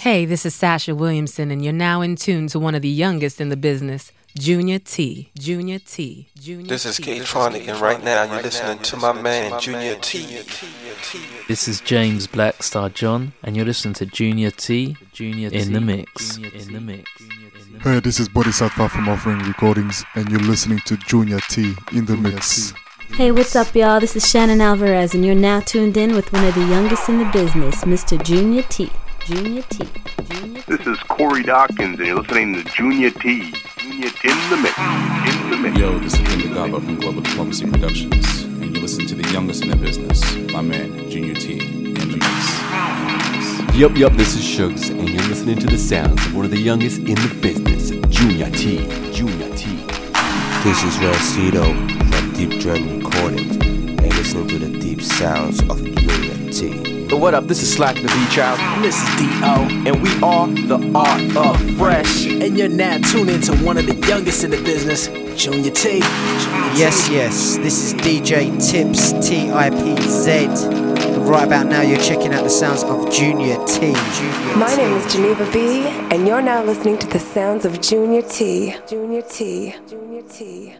Hey, this is Sasha Williamson, and you're now in tune to one of the youngest in the business, Junior T. Junior T. Junior This is T. K-Tronic, and right now you're listening to my man, Junior T. This is James Blackstar John, and you're listening to Junior T. Junior T. in the mix. In the mix. Hey, this is Bodhisattva from Offering Recordings, and you're listening to Junior T in the mix. Hey, what's up, y'all? This is Shannon Alvarez, and you're now tuned in with one of the youngest in the business, Mr. Junior T. Junior T. Junior T. This is Corey Dawkins, and you're listening to Junior T. Junior T in the mix. In the mix. Yo, this is Kim Gaba from Global Diplomacy Productions, and you listen to the youngest in the business, my man, Junior T, in the mix. Yup, yup, this is Shugs, and you're listening to the sounds of one of the youngest in the business, Junior T. Junior T. This is Rosito from Deep Dream Recordings, and listening to the deep sounds of Junior T. But what up? This is Slack the B Child, and this is D.O. And we are the Art of Fresh. And you're now tuned into one of the youngest in the business, Junior T. Junior Yes, T. yes, this is DJ Tips, T I P Z. And right about now, you're checking out the sounds of Junior T. Junior My T. name is Geneva B, and you're now listening to the sounds of Junior T. Junior T. Junior T. Junior T.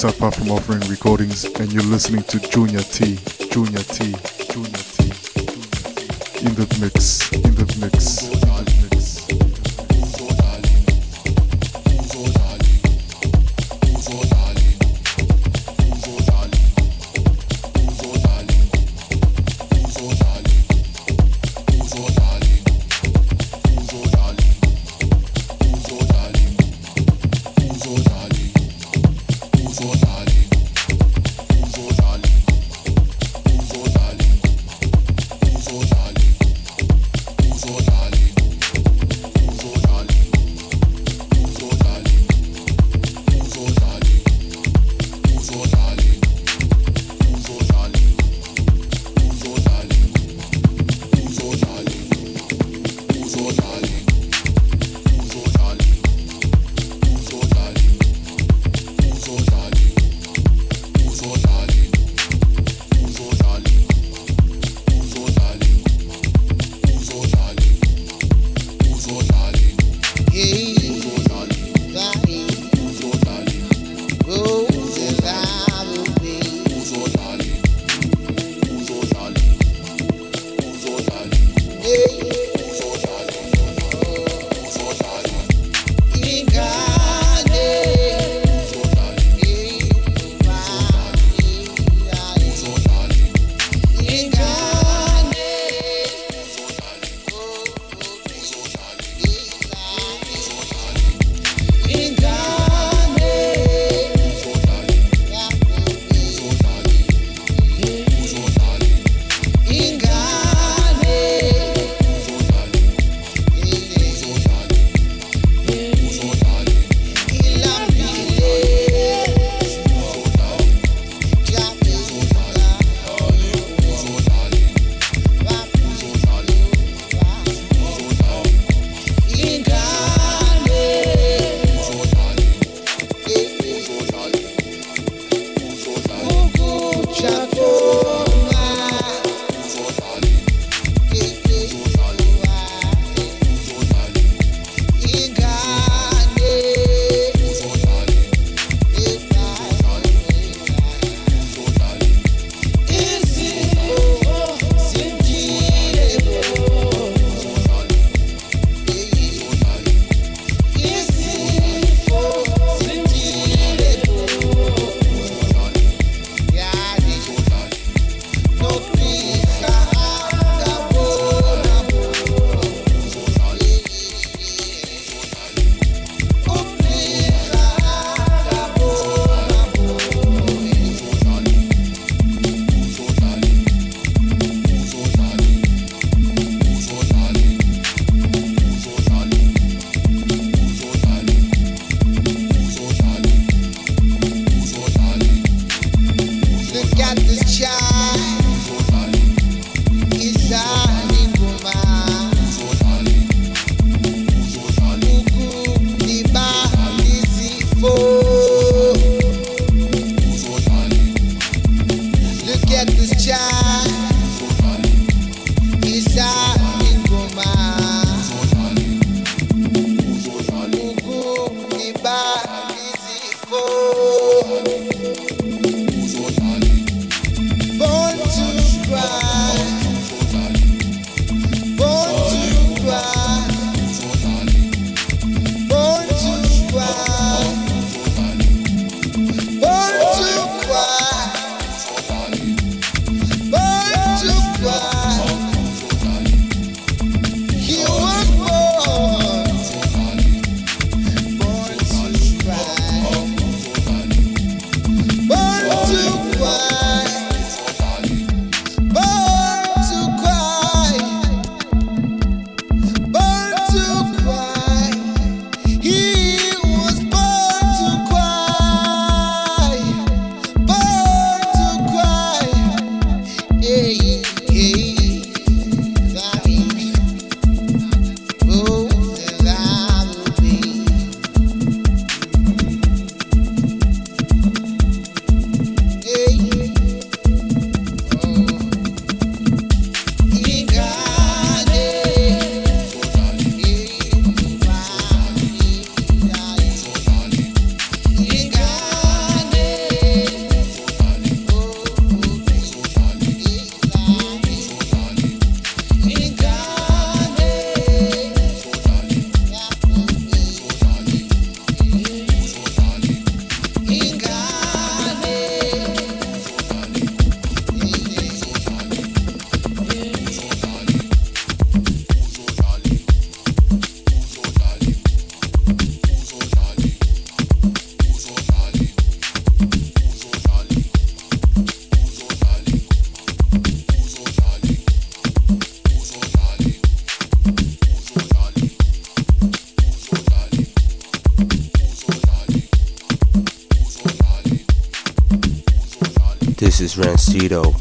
Bodhisattva from Offering Recordings, and you're listening to Junior T, Junior T, Junior T, in the mix, in the mix. Is Rancido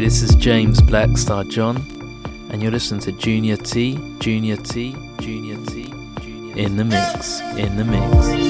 This is James Blackstar John, and you're listening to Junior T, Junior T, Junior T, Junior T. In the mix, in the mix.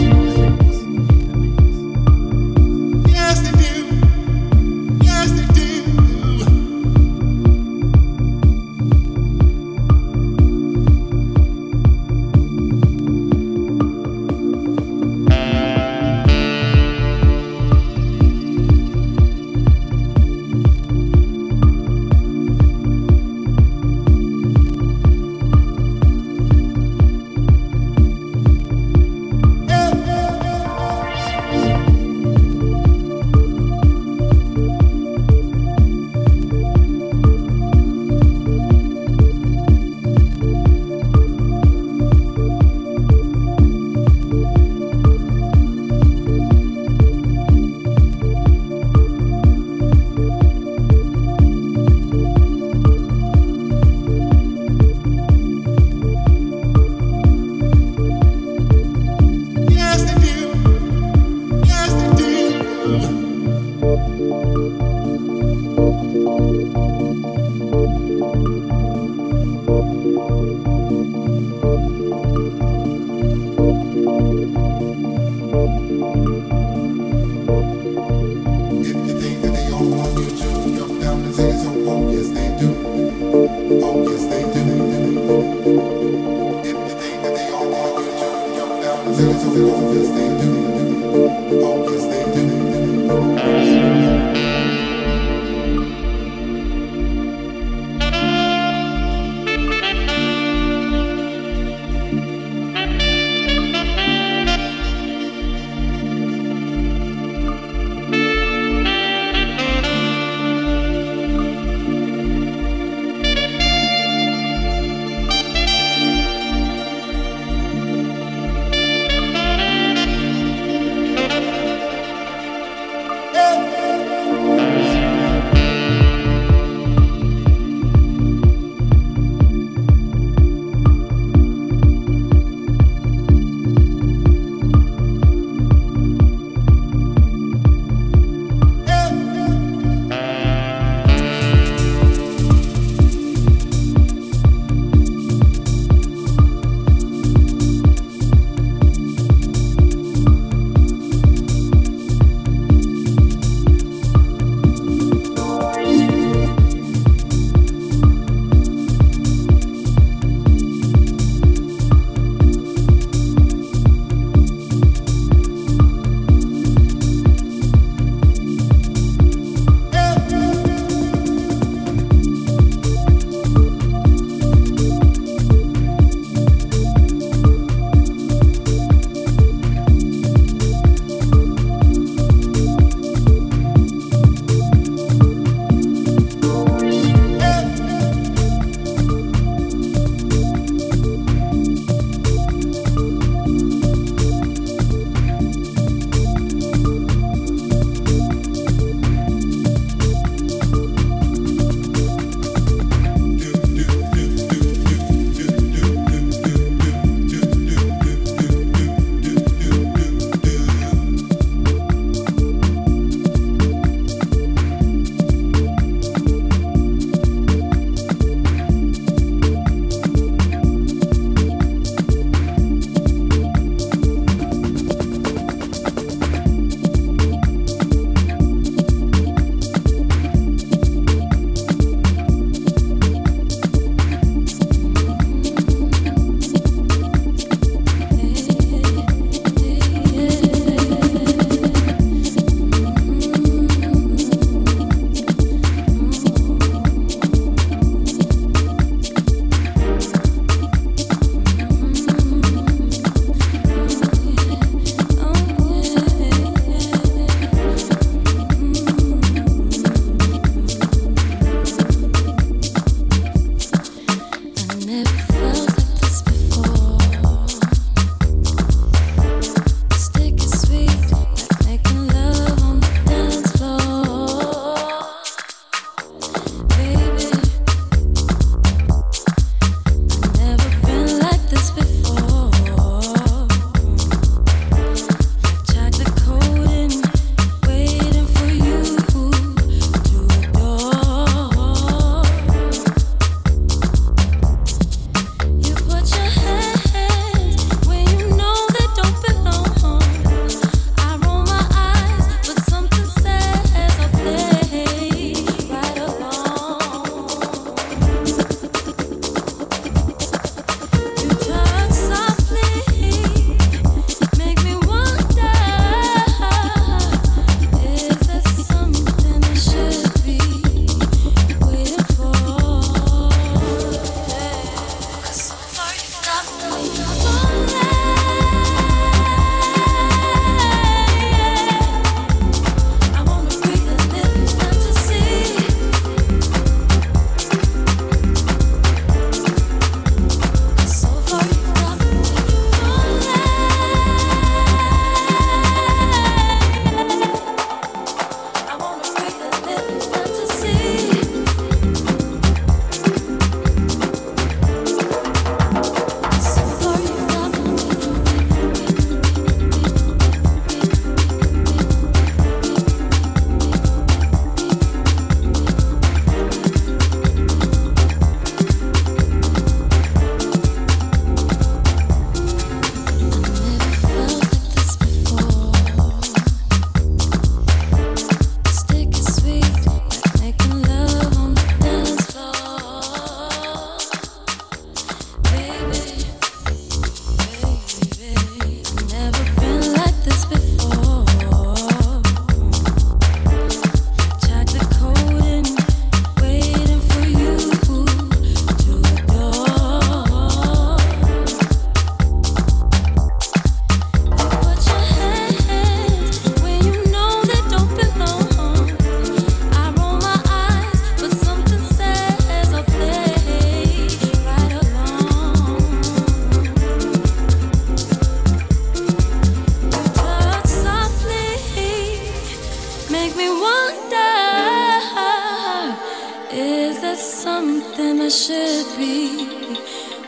Is there something I should be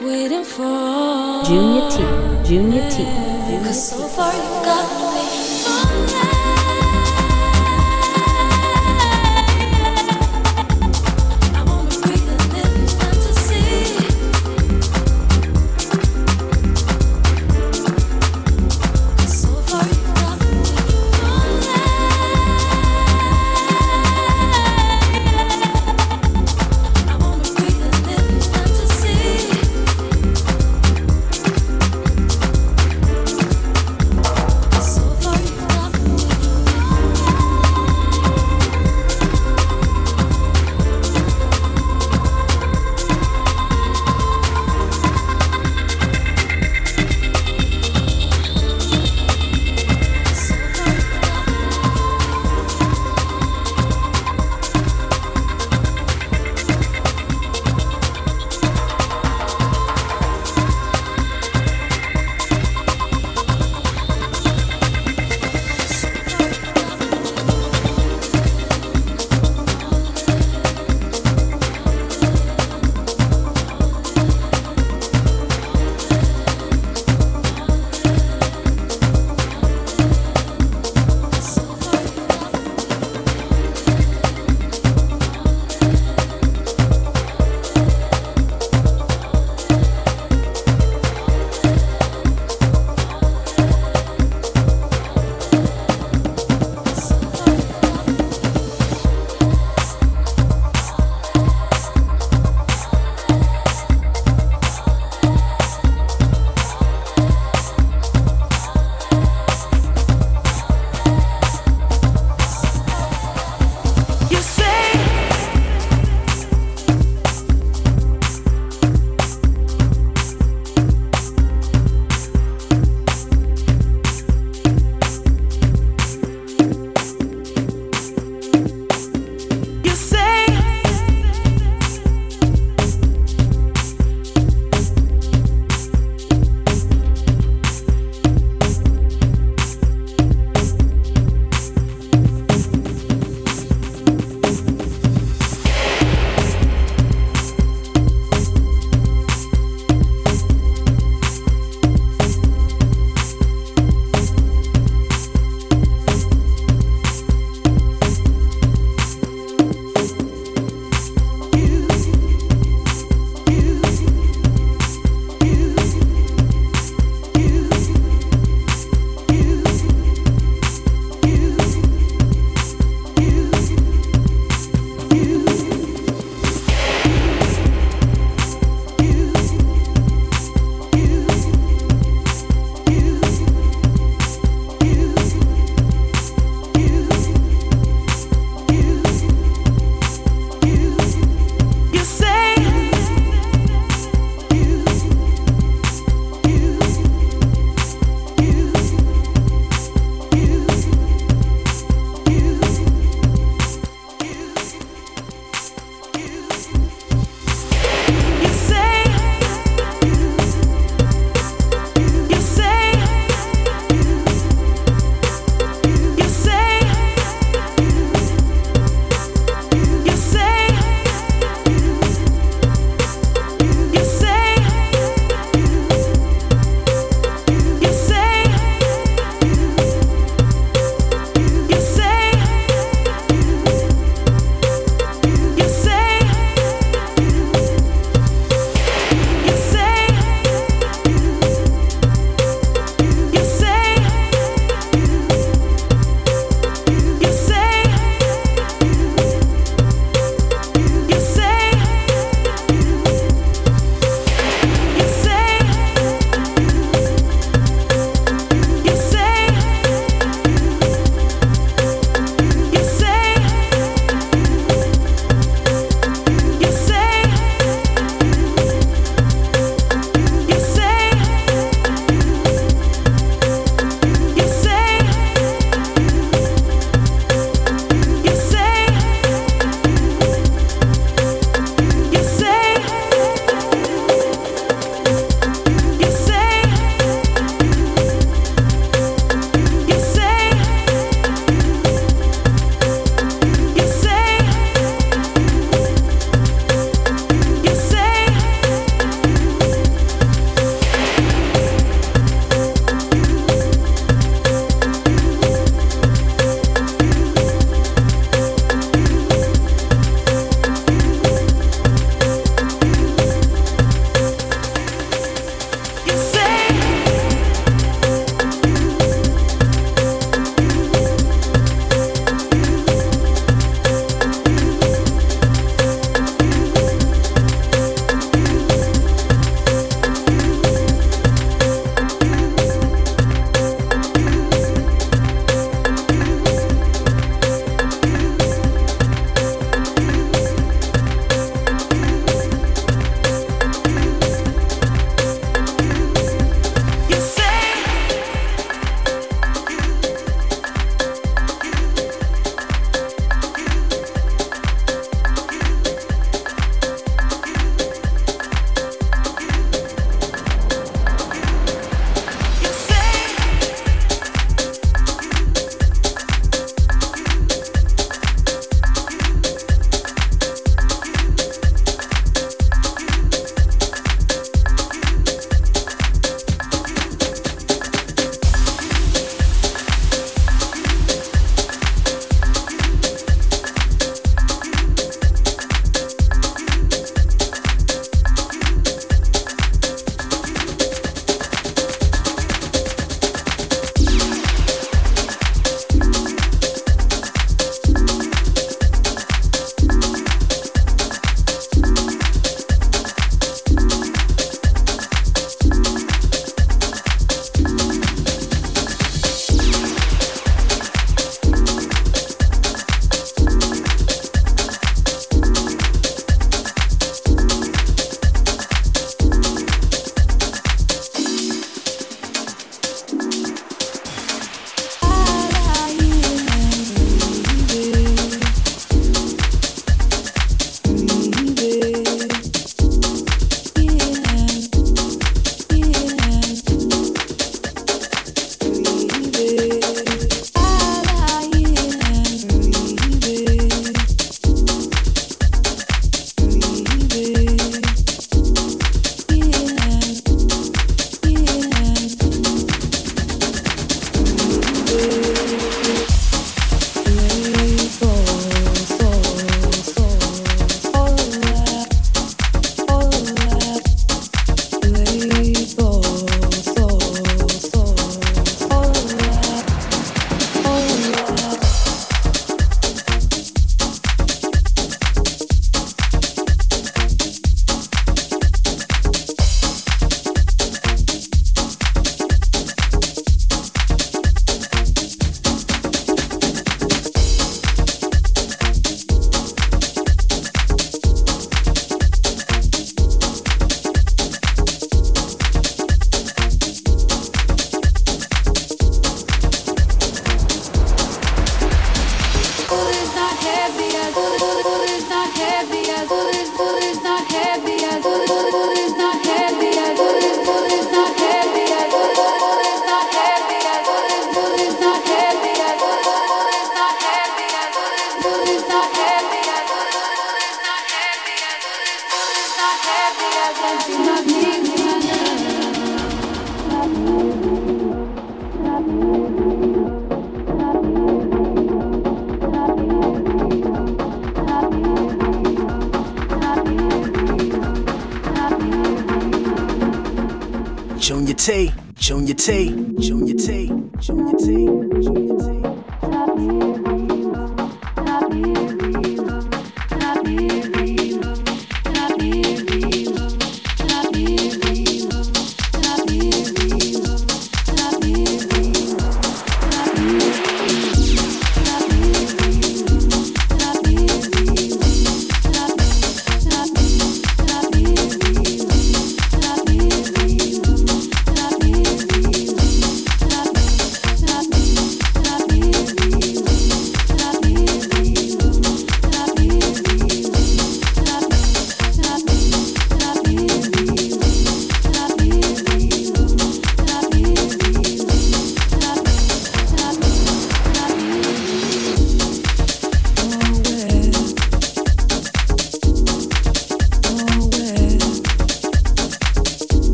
waiting for? Junior T, Junior T, Junior Cause so far you've got me.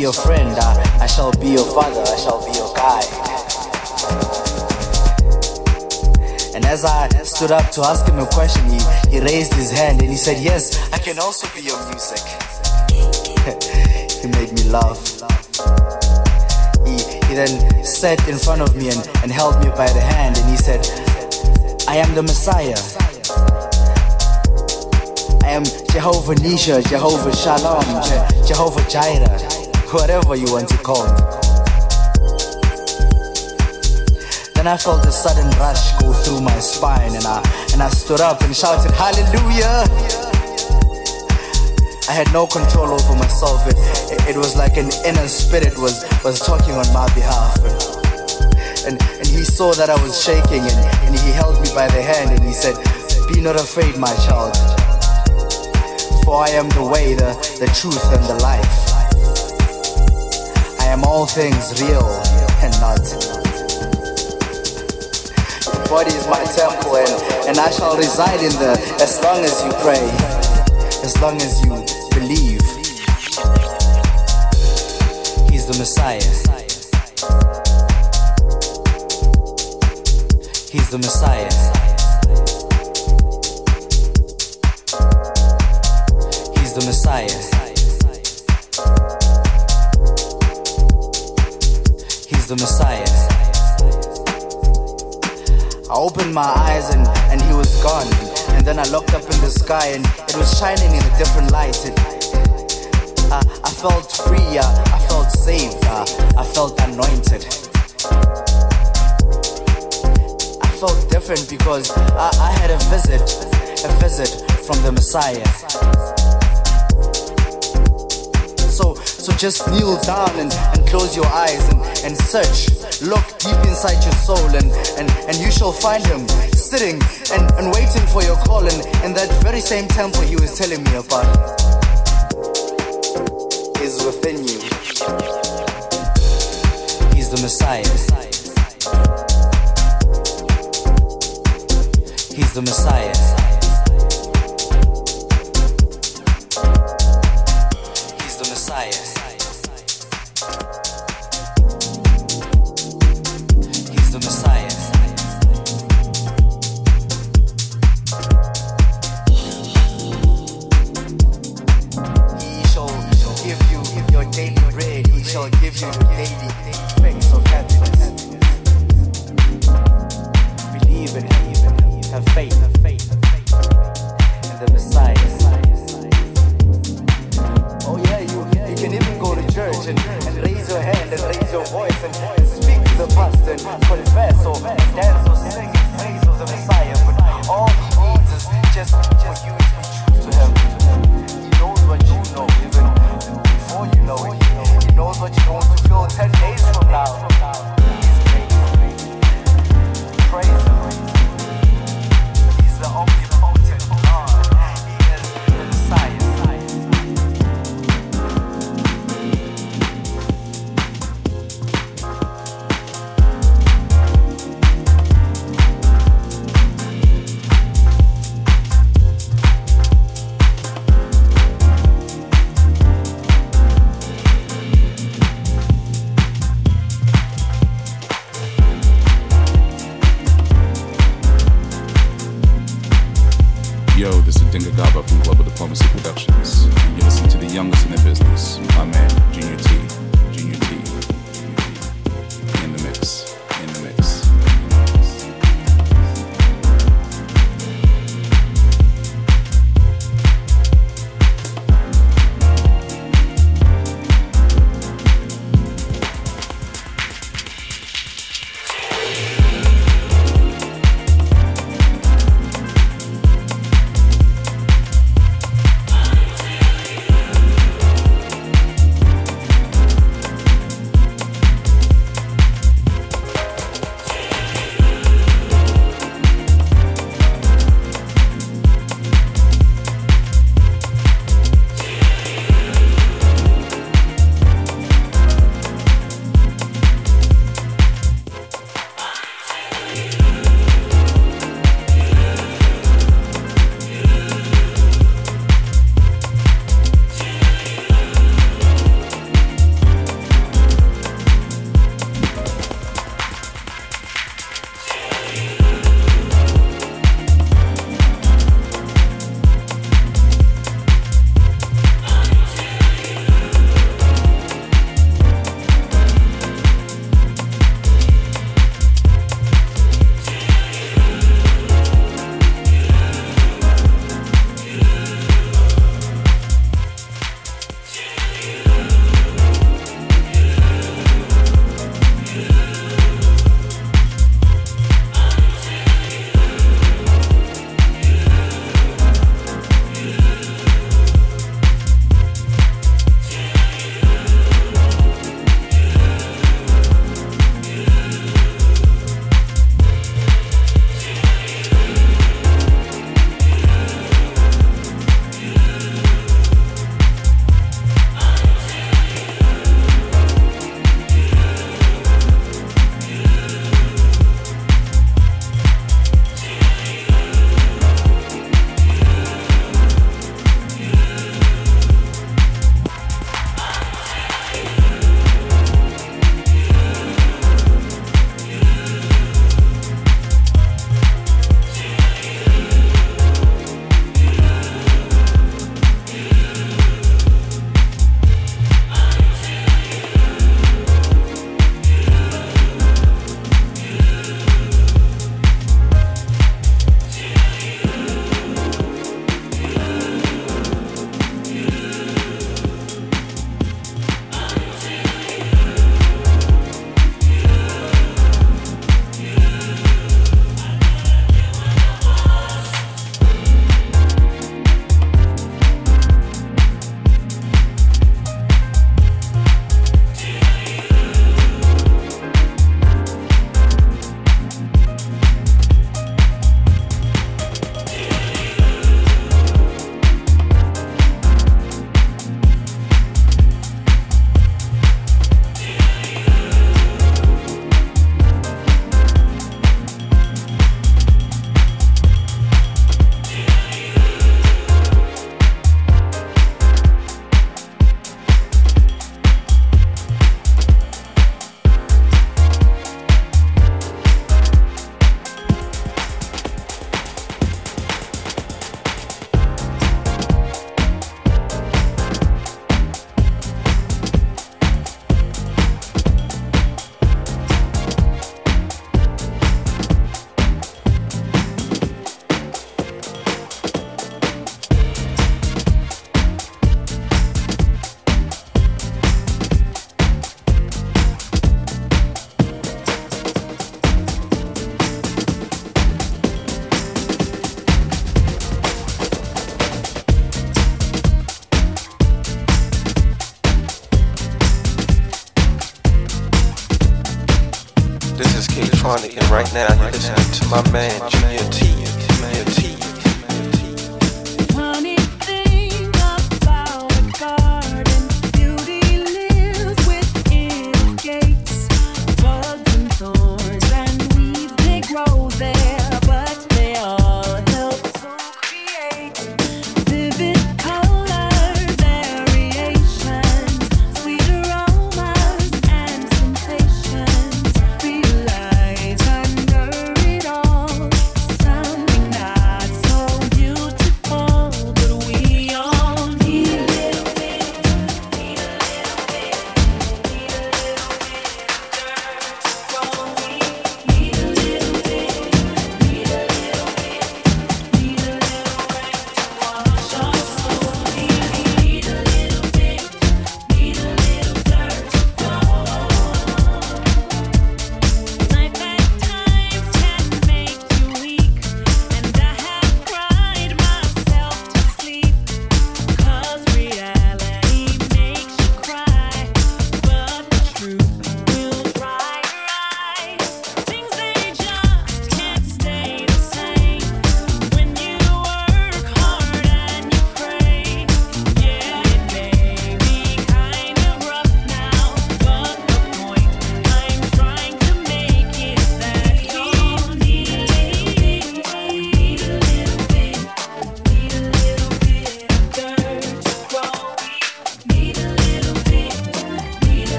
Be your friend. I, I shall be your father. I shall be your guide. And as I stood up to ask him a question, he, he raised his hand and he said, Yes, I can also be your music. he made me laugh. He, he then sat in front of me and, and held me by the hand and he said, I am the Messiah. I am Jehovah Nissi, Jehovah Shalom, Je- Jehovah Jireh, whatever you want to call me. Then I felt a sudden rush go through my spine and I and I stood up and shouted hallelujah. I had no control over myself. It, it, it was like an inner spirit was, was talking on my behalf. And, and he saw that I was shaking and, and he held me by the hand and he said, Be not afraid, my child. For I am the way, the, the truth, and the life. Am all things real and not. Your body is my temple and, and I shall reside in the as long as you pray, as long as you believe. He's the Messiah. He's the Messiah. He's the Messiah. The Messiah. I opened my eyes and, and he was gone. And then I looked up in the sky and it was shining in a different light. It, I, uh, I felt free, I, I felt saved, I, I felt anointed. I felt different because I, I had a visit, a visit from the Messiah. So, just kneel down and, and close your eyes and, and search. Look deep inside your soul and, and, and you shall find him sitting and, and waiting for your call in that very same temple he was telling me about. Is within you. He's the Messiah. He's the Messiah. He's the Messiah. Faith.